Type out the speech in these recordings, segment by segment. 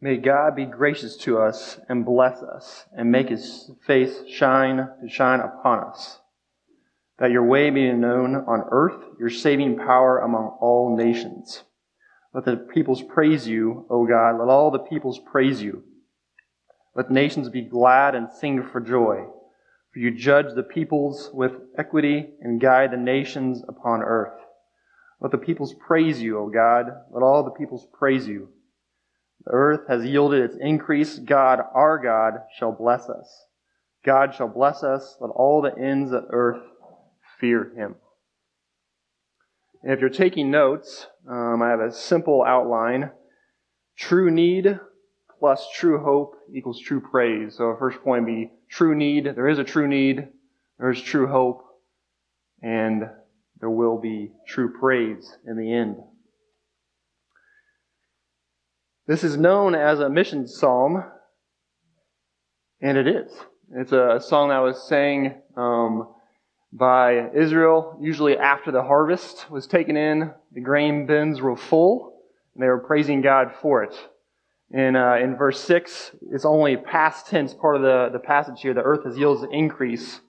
May God be gracious to us and bless us and make his face shine to shine upon us. That your way be known on earth, your saving power among all nations. Let the peoples praise you, O God. Let all the peoples praise you. Let nations be glad and sing for joy. For you judge the peoples with equity and guide the nations upon earth. Let the peoples praise you, O God. Let all the peoples praise you. The earth has yielded its increase. God, our God, shall bless us. God shall bless us. Let all the ends of earth fear him. And if you're taking notes, um, I have a simple outline. True need plus true hope equals true praise. So our first point be true need. There is a true need. There is true hope. And there will be true praise in the end. This is known as a mission psalm, and it is. It's a song that was sang um, by Israel, usually after the harvest was taken in. The grain bins were full, and they were praising God for it. In, uh, in verse 6, it's only past tense part of the, the passage here. The earth has yielded increase.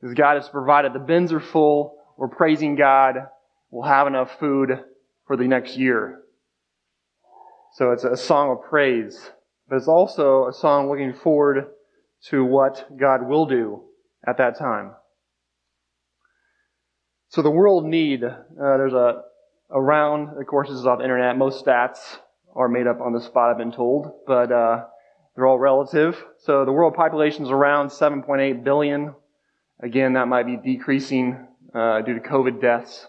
Because God has provided. The bins are full. We're praising God. We'll have enough food for the next year. So it's a song of praise, but it's also a song looking forward to what God will do at that time. So the world need, uh, there's a, around, of course, this is off the internet. Most stats are made up on the spot, I've been told, but uh, they're all relative. So the world population is around 7.8 billion. Again, that might be decreasing uh, due to COVID deaths,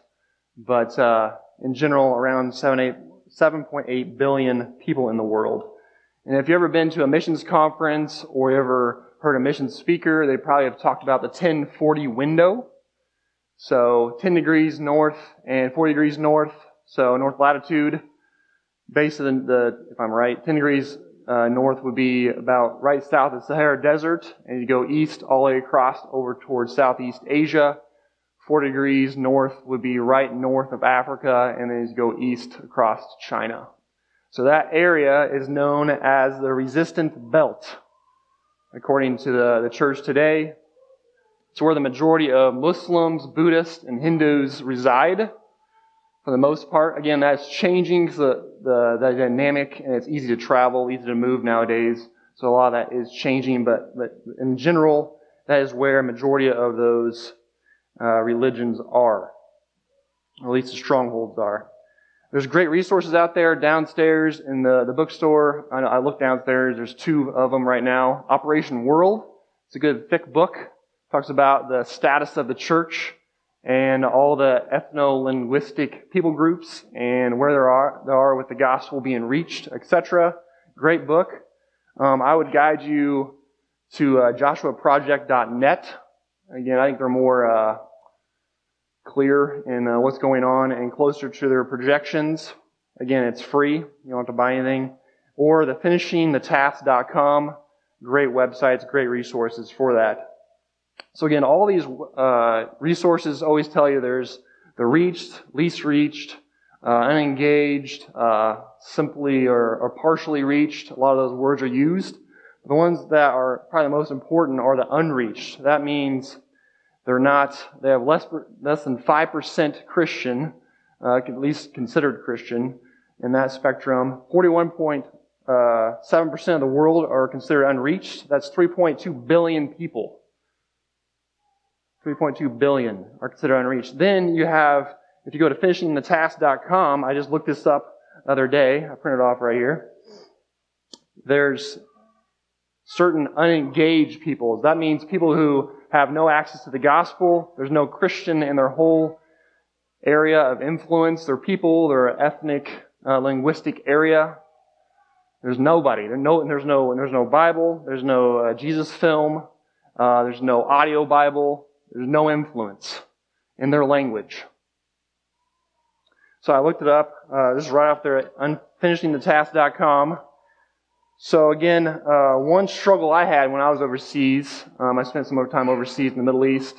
but uh, in general, around 7, 8, 7.8 billion people in the world. And if you've ever been to a missions conference or ever heard a missions speaker, they probably have talked about the 1040 window. So 10 degrees north and 40 degrees north, so north latitude. Base of the, the if I'm right, 10 degrees uh, north would be about right south of the Sahara Desert, and you go east all the way across over towards Southeast Asia. 40 degrees north would be right north of Africa, and then you go east across China. So that area is known as the resistant belt. According to the, the church today, it's where the majority of Muslims, Buddhists, and Hindus reside. For the most part, again, that's changing the, the, the dynamic, and it's easy to travel, easy to move nowadays. So a lot of that is changing, but, but in general, that is where a majority of those uh, religions are, or at least the strongholds are. There's great resources out there downstairs in the, the bookstore. I, I look downstairs. There's two of them right now. Operation World. It's a good thick book. Talks about the status of the church and all the ethno-linguistic people groups and where they are, they are with the gospel being reached, etc. Great book. Um, I would guide you to uh, joshuaproject.net. Again, I think they're more uh, clear in uh, what's going on and closer to their projections. Again, it's free. You don't have to buy anything. Or the finishingthetask.com. Great websites, great resources for that. So again, all these uh, resources always tell you there's the reached, least reached, uh, unengaged, uh, simply or, or, partially reached. A lot of those words are used. The ones that are probably the most important are the unreached. That means they're not, they have less, less than 5% Christian, uh, at least considered Christian in that spectrum. 41.7% uh, of the world are considered unreached. That's 3.2 billion people. 3.2 billion are considered unreached. Then you have, if you go to finishingthetask.com, I just looked this up the other day. I printed it off right here. There's certain unengaged people. That means people who have no access to the gospel. There's no Christian in their whole area of influence, their people, their ethnic, uh, linguistic area. There's nobody. There's no, there's no, there's no Bible. There's no uh, Jesus film. Uh, there's no audio Bible. There's no influence in their language. So I looked it up. Uh, this is right off there at unfinishingthetask.com. So again, uh, one struggle I had when I was overseas, um, I spent some more time overseas in the Middle East,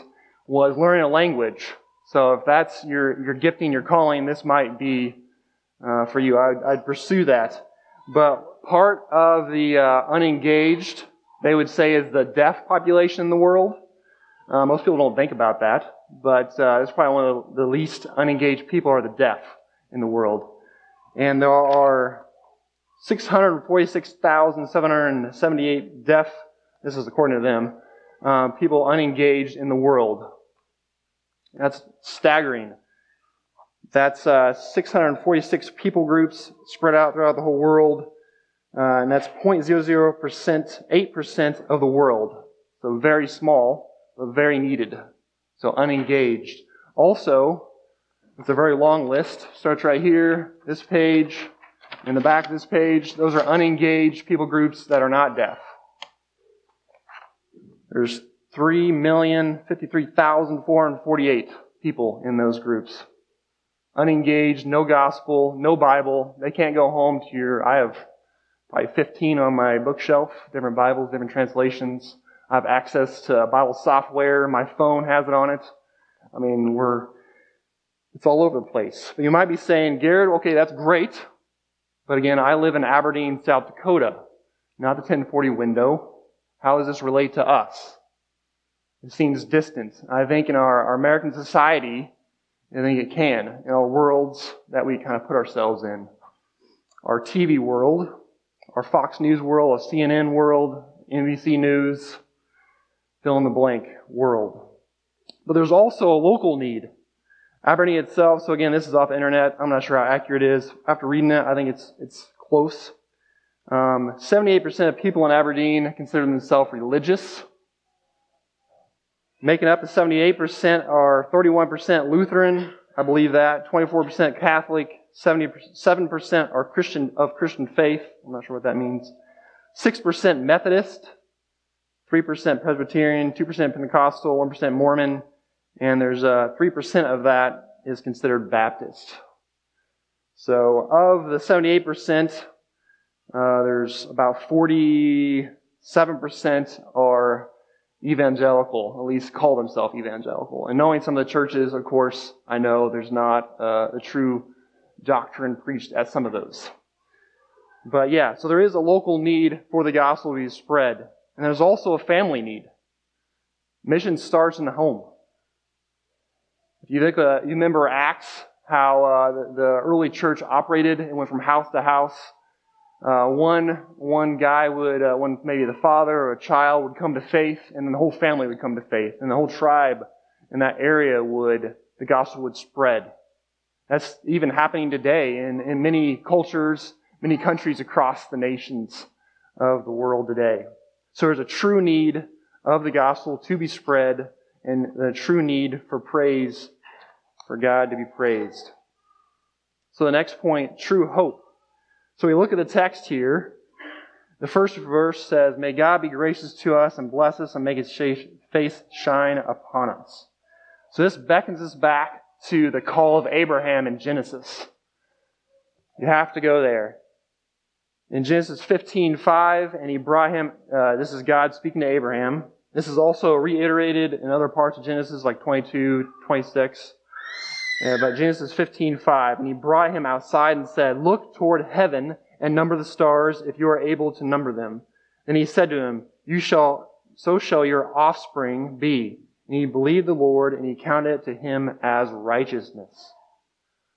was learning a language. So if that's your, your gifting, your calling, this might be uh, for you. I'd, I'd pursue that. But part of the uh, unengaged, they would say, is the deaf population in the world. Uh, most people don't think about that, but uh, it's probably one of the least unengaged people are the deaf in the world. And there are 646,778 deaf, this is according to them, uh, people unengaged in the world. That's staggering. That's uh, 646 people groups spread out throughout the whole world. Uh, and that's 0.00%, 8% of the world. So very small, but very needed. So unengaged. Also, it's a very long list. Starts right here, this page, in the back of this page. Those are unengaged people groups that are not deaf. There's 3,053,448 people in those groups. Unengaged, no gospel, no Bible. They can't go home to your, I have probably 15 on my bookshelf, different Bibles, different translations. I have access to Bible software. My phone has it on it. I mean, we're, it's all over the place. But you might be saying, Garrett, okay, that's great. But again, I live in Aberdeen, South Dakota, not the 1040 window. How does this relate to us? It seems distant. I think in our, our American society, I think it can, in our worlds that we kind of put ourselves in. Our TV world, our Fox News world, our CNN world, NBC News, fill in the blank world. But there's also a local need. Aberdeen itself, so again, this is off the internet. I'm not sure how accurate it is. After reading it, I think it's, it's close. Um, 78% of people in Aberdeen consider themselves religious. Making up the 78% are 31% Lutheran, I believe that, 24% Catholic, 77% are Christian of Christian faith. I'm not sure what that means. 6% Methodist, 3% Presbyterian, 2% Pentecostal, 1% Mormon, and there's uh, 3% of that is considered Baptist. So of the 78%, uh, there's about 47% are evangelical, at least call themselves evangelical. And knowing some of the churches, of course, I know there's not uh, a true doctrine preached at some of those. But yeah, so there is a local need for the gospel to be spread. And there's also a family need. Mission starts in the home. You, uh, you remember Acts, how uh, the, the, early church operated and went from house to house. Uh, one one guy would, uh, one maybe the father or a child would come to faith, and then the whole family would come to faith, and the whole tribe in that area would the gospel would spread. That's even happening today in, in many cultures, many countries across the nations of the world today. So there's a true need of the gospel to be spread and the true need for praise, for God to be praised. So the next point, true hope. So we look at the text here. The first verse says, May God be gracious to us and bless us and make his face shine upon us. So this beckons us back to the call of Abraham in Genesis. You have to go there. In Genesis 15:5, and he brought him. Uh, this is God speaking to Abraham. This is also reiterated in other parts of Genesis, like 22, 26. Uh, but Genesis 15:5, and he brought him outside and said, "Look toward heaven and number the stars, if you are able to number them." And he said to him, "You shall, so shall your offspring be." And he believed the Lord, and he counted it to him as righteousness.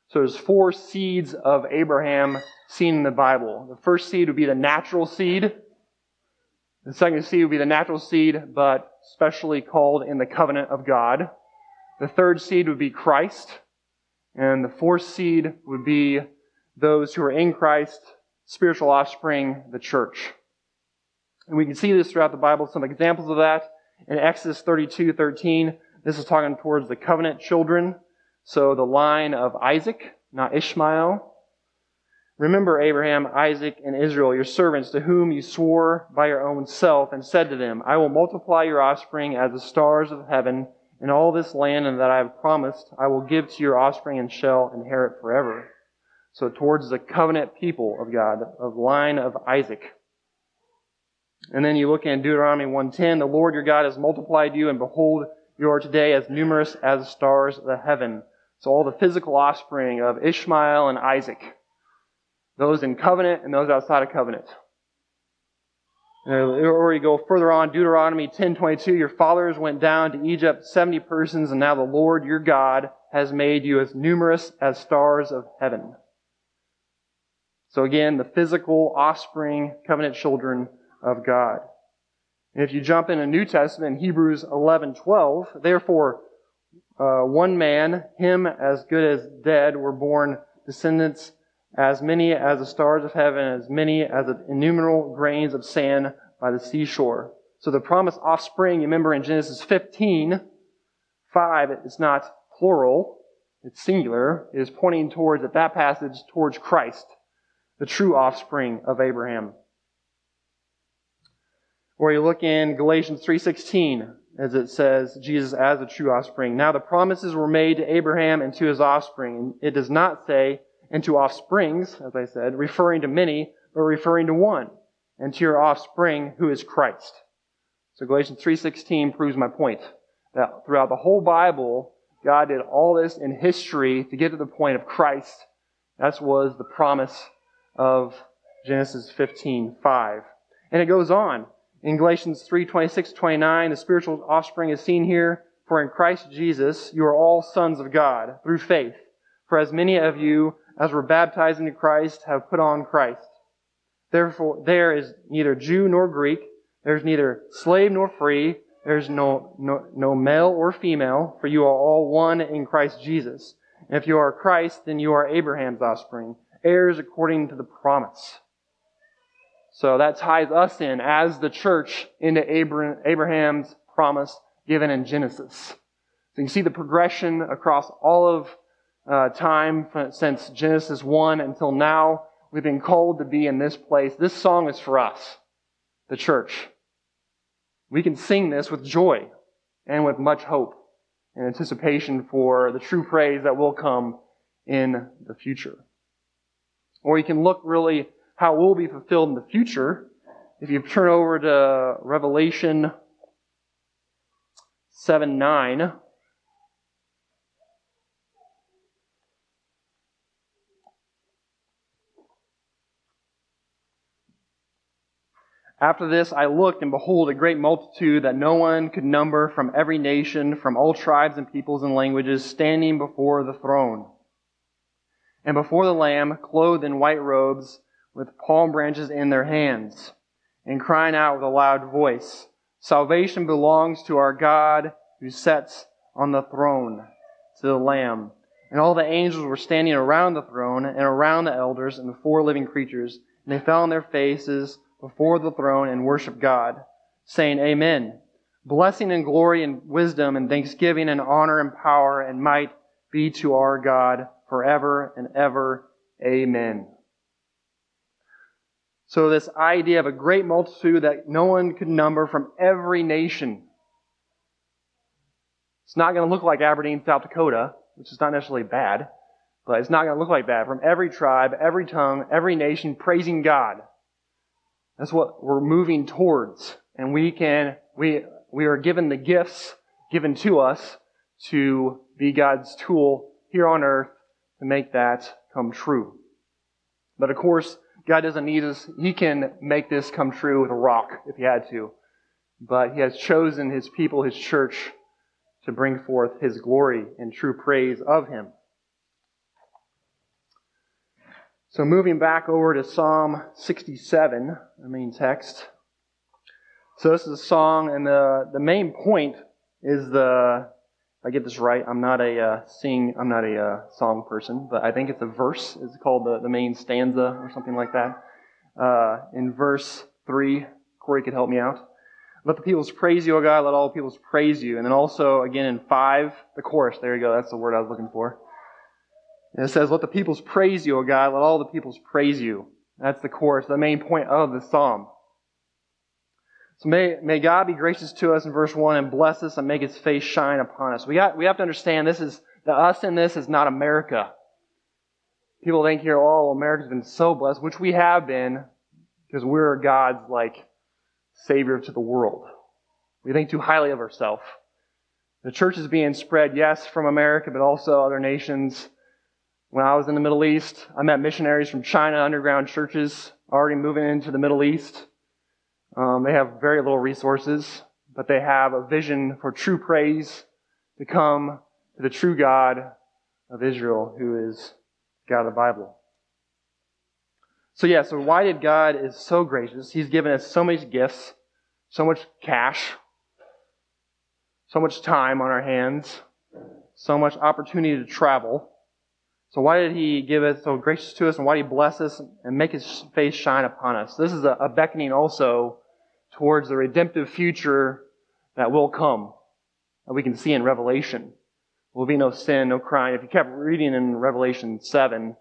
So there's four seeds of Abraham seen in the Bible. The first seed would be the natural seed. The second seed would be the natural seed, but specially called in the covenant of God. The third seed would be Christ. And the fourth seed would be those who are in Christ, spiritual offspring, the church. And we can see this throughout the Bible, some examples of that. In Exodus 32, 13, this is talking towards the covenant children. So the line of Isaac, not Ishmael. Remember Abraham, Isaac, and Israel, your servants, to whom you swore by your own self, and said to them, I will multiply your offspring as the stars of heaven and all this land and that I have promised I will give to your offspring and shall inherit forever. So towards the covenant people of God, of line of Isaac. And then you look in Deuteronomy 1:10, the Lord your God has multiplied you, and behold, you are today as numerous as the stars of the heaven. So all the physical offspring of Ishmael and Isaac, those in covenant and those outside of covenant. Or you go further on, Deuteronomy 10:22, your fathers went down to Egypt 70 persons, and now the Lord your God has made you as numerous as stars of heaven. So again, the physical offspring, covenant children of God. And if you jump in the New Testament, Hebrews 11:12, therefore uh, one man, him as good as dead, were born descendants as many as the stars of heaven, as many as the innumerable grains of sand by the seashore. So the promised offspring, you remember in Genesis 15, 5, it's not plural, it's singular. It is pointing towards, at that passage, towards Christ, the true offspring of Abraham. Or you look in Galatians 3.16, as it says, Jesus as the true offspring. Now the promises were made to Abraham and to his offspring. It does not say, and to offsprings, as I said, referring to many, but referring to one, and to your offspring, who is Christ. So Galatians 3.16 proves my point, that throughout the whole Bible, God did all this in history to get to the point of Christ. That was the promise of Genesis 15.5. And it goes on. In Galatians 3.26 29, the spiritual offspring is seen here. For in Christ Jesus, you are all sons of God through faith. For as many of you as were baptized into Christ have put on Christ. Therefore, there is neither Jew nor Greek. There's neither slave nor free. There's no, no, no male or female, for you are all one in Christ Jesus. And if you are Christ, then you are Abraham's offspring, heirs according to the promise. So that ties us in as the church into Abraham's promise given in Genesis. So you see the progression across all of uh, time since Genesis 1 until now. We've been called to be in this place. This song is for us, the church. We can sing this with joy and with much hope and anticipation for the true praise that will come in the future. Or you can look really how it will be fulfilled in the future. If you turn over to Revelation 7 9, After this I looked, and behold, a great multitude that no one could number from every nation, from all tribes and peoples and languages, standing before the throne. And before the Lamb, clothed in white robes, with palm branches in their hands, and crying out with a loud voice, Salvation belongs to our God who sits on the throne, to the Lamb. And all the angels were standing around the throne and around the elders and the four living creatures, and they fell on their faces before the throne and worship God, saying, Amen. Blessing and glory and wisdom and thanksgiving and honor and power and might be to our God forever and ever. Amen. So this idea of a great multitude that no one could number from every nation. It's not going to look like Aberdeen, South Dakota, which is not necessarily bad, but it's not going to look like that. From every tribe, every tongue, every nation praising God. That's what we're moving towards. And we can, we, we are given the gifts given to us to be God's tool here on earth to make that come true. But of course, God doesn't need us. He can make this come true with a rock if he had to. But he has chosen his people, his church, to bring forth his glory and true praise of him. So moving back over to Psalm 67, the main text. So this is a song, and the, the main point is the, I get this right, I'm not a uh, sing, I'm not a uh, song person, but I think it's a verse. It's called the, the main stanza or something like that. Uh, in verse 3, Corey could help me out. Let the peoples praise you, O God. Let all the peoples praise you. And then also, again, in 5, the chorus. There you go. That's the word I was looking for. And it says, Let the peoples praise you, O God. Let all the peoples praise you. That's the chorus, the main point of the psalm. So may, may God be gracious to us in verse 1 and bless us and make his face shine upon us. We, got, we have to understand this is, the us in this is not America. People think here, oh, America's been so blessed, which we have been, because we're God's, like, savior to the world. We think too highly of ourselves. The church is being spread, yes, from America, but also other nations when I was in the Middle East, I met missionaries from China, underground churches already moving into the Middle East. Um, they have very little resources, but they have a vision for true praise to come to the true God of Israel, who is God of the Bible. So yeah, so why did God is so gracious? He's given us so many gifts, so much cash, so much time on our hands, so much opportunity to travel. So why did he give it so gracious to us and why did he bless us and make his face shine upon us? This is a, beckoning also towards the redemptive future that will come that we can see in Revelation. There will be no sin, no crying. If you kept reading in Revelation 7,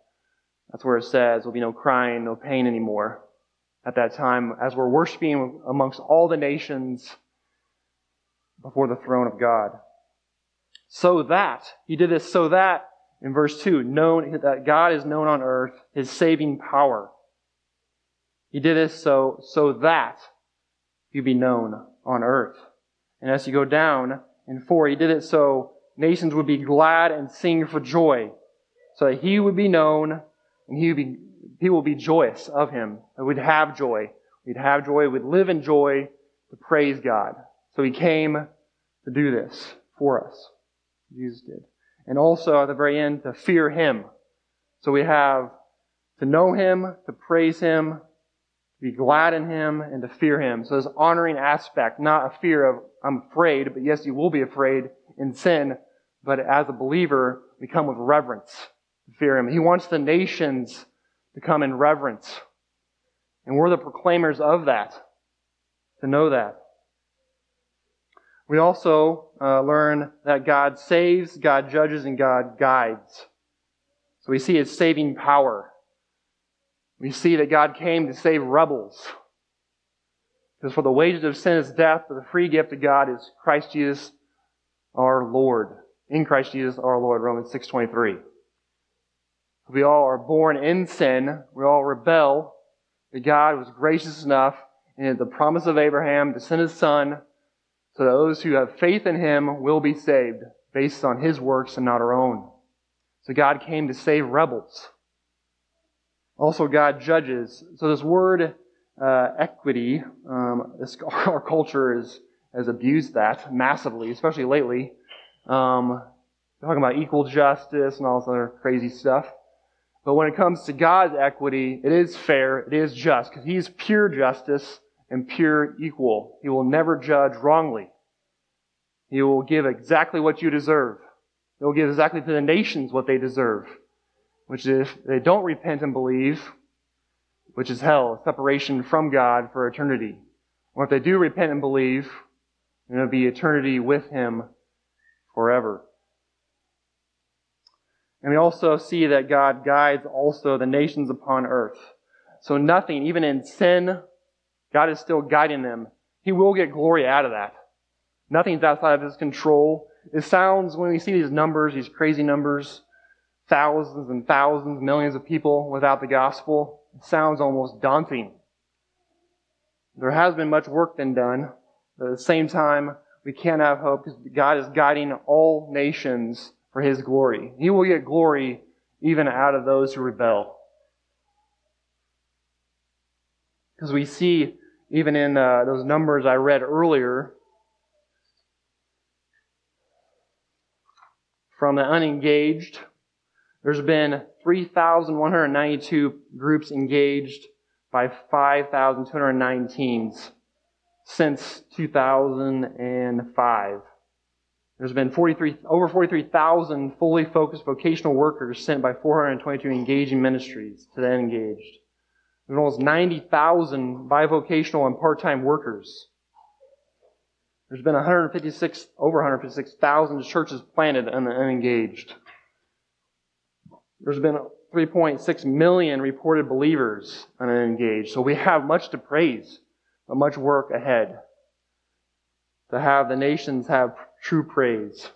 that's where it says there'll be no crying, no pain anymore at that time as we're worshiping amongst all the nations before the throne of God. So that, he did this so that, in verse 2, known, that God is known on earth, his saving power. He did this so, so that you be known on earth. And as you go down in 4, he did it so nations would be glad and sing for joy. So that he would be known and he would be, people would be joyous of him. And we'd have joy. We'd have joy. We'd live in joy to praise God. So he came to do this for us. Jesus did. And also at the very end, to fear him. So we have to know him, to praise him, to be glad in him, and to fear him. So this honoring aspect, not a fear of, I'm afraid, but yes, you will be afraid in sin, but as a believer, we come with reverence to fear him. He wants the nations to come in reverence. And we're the proclaimers of that, to know that. We also uh, learn that God saves, God judges, and God guides. So we see his saving power. We see that God came to save rebels. Because for the wages of sin is death, but the free gift of God is Christ Jesus our Lord. In Christ Jesus our Lord, Romans 6.23. We all are born in sin. We all rebel. But God was gracious enough in the promise of Abraham to send his son so those who have faith in him will be saved based on his works and not our own. So God came to save rebels. Also, God judges. So this word uh, equity, um, this, our culture is, has abused that massively, especially lately. Um, talking about equal justice and all this other crazy stuff. But when it comes to God's equity, it is fair, it is just, because He's pure justice and pure equal. He will never judge wrongly. He will give exactly what you deserve. He will give exactly to the nations what they deserve, which is if they don't repent and believe, which is hell, separation from God for eternity. Or if they do repent and believe, then it'll be eternity with Him forever. And we also see that God guides also the nations upon earth. So nothing, even in sin, God is still guiding them. He will get glory out of that. Nothing's outside of his control. It sounds, when we see these numbers, these crazy numbers, thousands and thousands, millions of people without the gospel, it sounds almost daunting. There has been much work been done, but at the same time, we can't have hope because God is guiding all nations for his glory. He will get glory even out of those who rebel. Because we see, even in uh, those numbers I read earlier, from the unengaged, there's been 3,192 groups engaged by 5,219 since 2005. There's been 43, over 43,000 fully focused vocational workers sent by 422 engaging ministries to the engaged. There's almost 90,000 bivocational and part-time workers. There's been 156, over 156,000 churches planted and unengaged. There's been 3.6 million reported believers unengaged. So we have much to praise, but much work ahead to have the nations have true praise.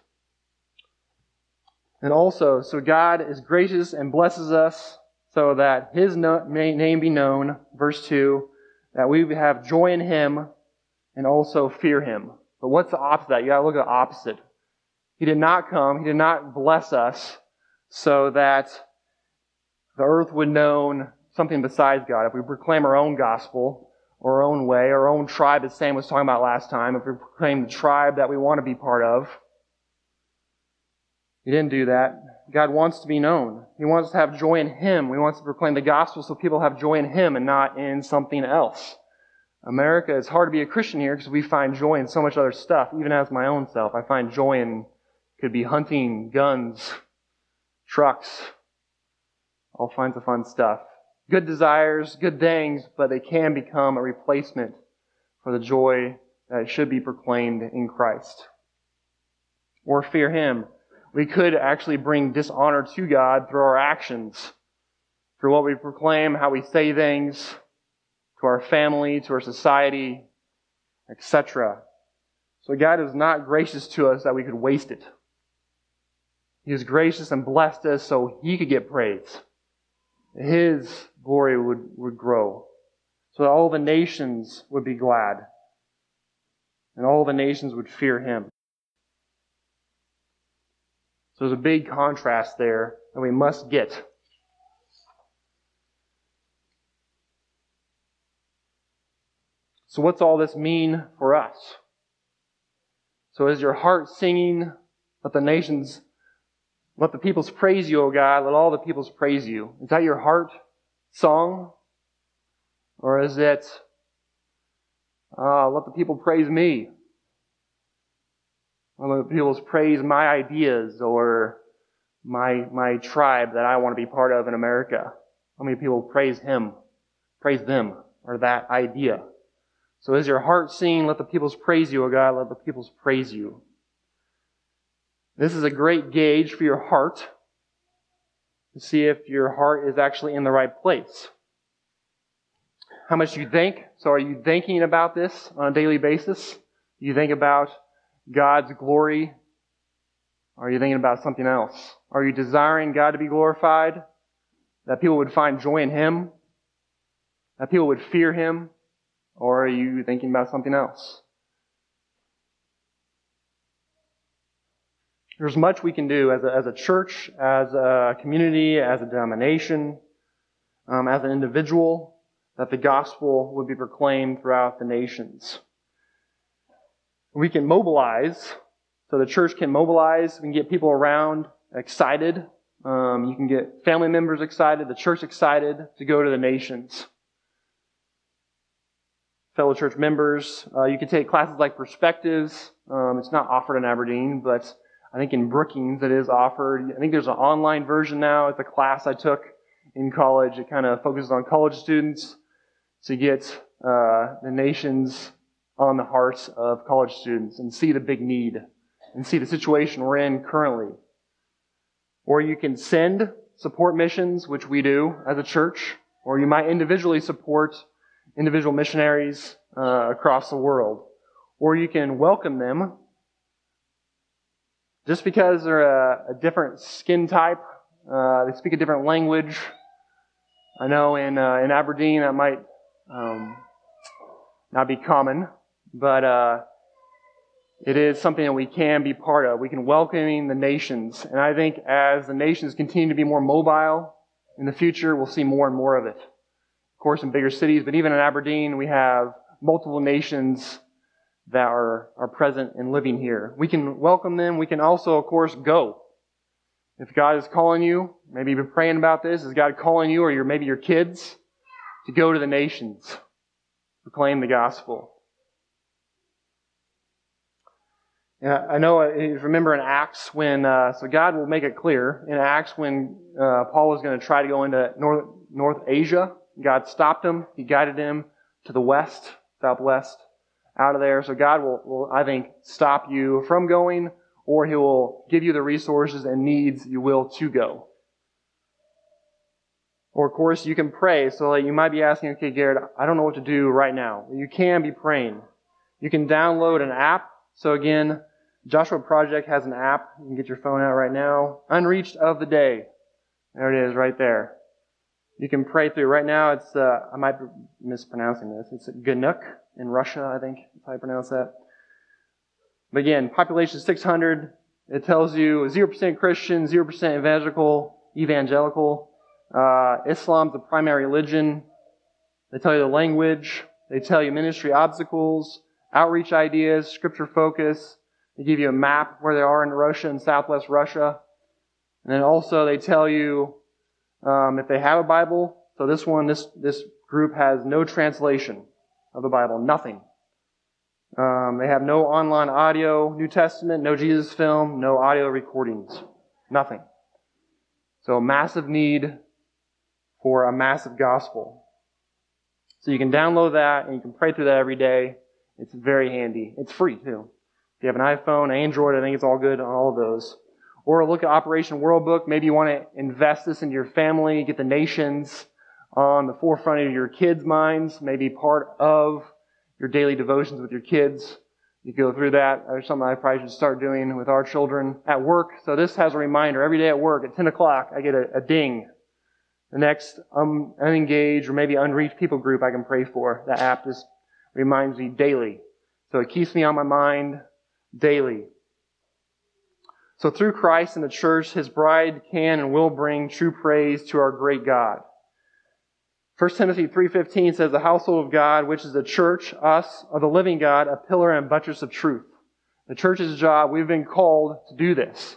And also, so God is gracious and blesses us so that His name be known, verse 2, that we have joy in Him and also fear Him. But what's the opposite? That? You gotta look at the opposite. He did not come, He did not bless us so that the earth would know something besides God. If we proclaim our own gospel, our own way, our own tribe, as Sam was talking about last time, if we proclaim the tribe that we want to be part of, he didn't do that. God wants to be known. He wants to have joy in Him. We want to proclaim the gospel so people have joy in Him and not in something else. America, it's hard to be a Christian here because we find joy in so much other stuff. Even as my own self, I find joy in could be hunting, guns, trucks, all kinds of fun stuff. Good desires, good things, but they can become a replacement for the joy that should be proclaimed in Christ. Or fear Him. We could actually bring dishonor to God through our actions, through what we proclaim, how we say things, to our family, to our society, etc. So God is not gracious to us that we could waste it. He is gracious and blessed us so He could get praise. His glory would, would grow. So that all the nations would be glad. And all the nations would fear Him. So there's a big contrast there that we must get. So what's all this mean for us? So is your heart singing, let the nations, let the peoples praise you, O God, let all the peoples praise you. Is that your heart song? Or is it, uh, let the people praise me? Or let the peoples praise my ideas or my, my tribe that I want to be part of in America? How many people praise him, praise them, or that idea? So as your heart sing, let the peoples praise you, O God, let the peoples praise you. This is a great gauge for your heart to see if your heart is actually in the right place. How much you think. So are you thinking about this on a daily basis? You think about God's glory? Or are you thinking about something else? Are you desiring God to be glorified? That people would find joy in Him? That people would fear Him? Or are you thinking about something else? There's much we can do as a, as a church, as a community, as a denomination, um, as an individual, that the gospel would be proclaimed throughout the nations. We can mobilize, so the church can mobilize, we can get people around excited. Um, you can get family members excited, the church excited to go to the nations fellow church members. Uh, you can take classes like Perspectives. Um, it's not offered in Aberdeen, but I think in Brookings it is offered. I think there's an online version now. It's a class I took in college. It kind of focuses on college students to get uh, the nations on the hearts of college students and see the big need and see the situation we're in currently. Or you can send support missions, which we do as a church, or you might individually support individual missionaries uh, across the world. Or you can welcome them just because they're a, a different skin type, uh, they speak a different language. I know in uh, in Aberdeen that might um, not be common, but uh, it is something that we can be part of. We can welcome the nations, and I think as the nations continue to be more mobile in the future, we'll see more and more of it Of course, in bigger cities, but even in Aberdeen, we have multiple nations that are, are present and living here. We can welcome them. We can also, of course, go. If God is calling you, maybe you've been praying about this, is God calling you or your, maybe your kids to go to the nations, proclaim the gospel? I know, uh, remember in Acts when, uh, so God will make it clear, in Acts when uh, Paul was going to try to go into North, North Asia, God stopped him. He guided him to the west, southwest, out of there. So God will, will, I think, stop you from going, or He will give you the resources and needs you will to go. Or, of course, you can pray. So like, you might be asking, okay, Garrett, I don't know what to do right now. You can be praying. You can download an app. So again, Joshua Project has an app. You can get your phone out right now. Unreached of the day. There it is, right there. You can pray through. Right now, it's, uh, I might be mispronouncing this. It's Ganuk in Russia, I think, if I pronounce that. But again, population 600. It tells you 0% Christian, 0% evangelical, evangelical. Uh, Islam's the primary religion. They tell you the language. They tell you ministry obstacles, outreach ideas, scripture focus. They give you a map where they are in Russia and southwest Russia. And then also they tell you um, if they have a Bible. So this one, this, this group has no translation of the Bible, nothing. Um, they have no online audio, New Testament, no Jesus film, no audio recordings, nothing. So a massive need for a massive gospel. So you can download that and you can pray through that every day. It's very handy. It's free too. If you have an iPhone, Android, I think it's all good on all of those. Or look at Operation World Book. Maybe you want to invest this into your family, get the nations on the forefront of your kids' minds, maybe part of your daily devotions with your kids. You go through that. There's something I probably should start doing with our children at work. So this has a reminder every day at work at 10 o'clock. I get a, a ding the next um, unengaged or maybe unreached people group I can pray for. That app just reminds me daily. So it keeps me on my mind daily. So through Christ and the church, his bride can and will bring true praise to our great God. 1 Timothy 3.15 says, The household of God, which is the church, us, of the living God, a pillar and buttress of truth. The church's job, we've been called to do this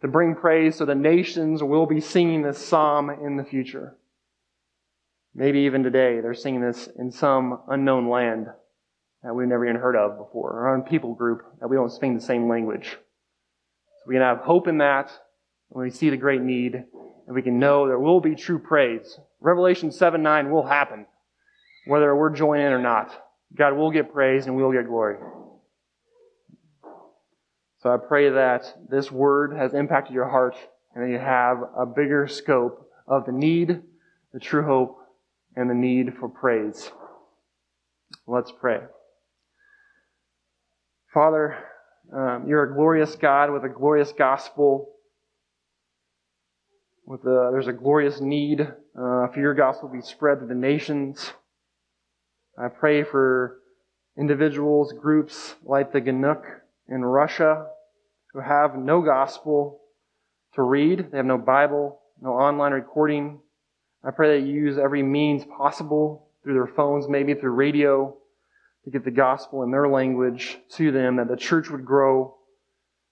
to bring praise so the nations will be singing this psalm in the future. Maybe even today they're singing this in some unknown land that we've never even heard of before, or on people group that we don't speak the same language. So we can have hope in that when we see the great need, and we can know there will be true praise. Revelation 7 9 will happen, whether we're joining in or not. God will get praise and we'll get glory. So I pray that this word has impacted your heart and that you have a bigger scope of the need, the true hope, and the need for praise. Let's pray. Father, um, you're a glorious God with a glorious gospel. With a, there's a glorious need uh, for your gospel to be spread to the nations. I pray for individuals, groups like the Ganuk in Russia who have no gospel to read. They have no Bible, no online recording. I pray that you use every means possible through their phones, maybe through radio, to get the gospel in their language to them, that the church would grow,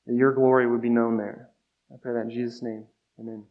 that your glory would be known there. I pray that in Jesus' name. Amen.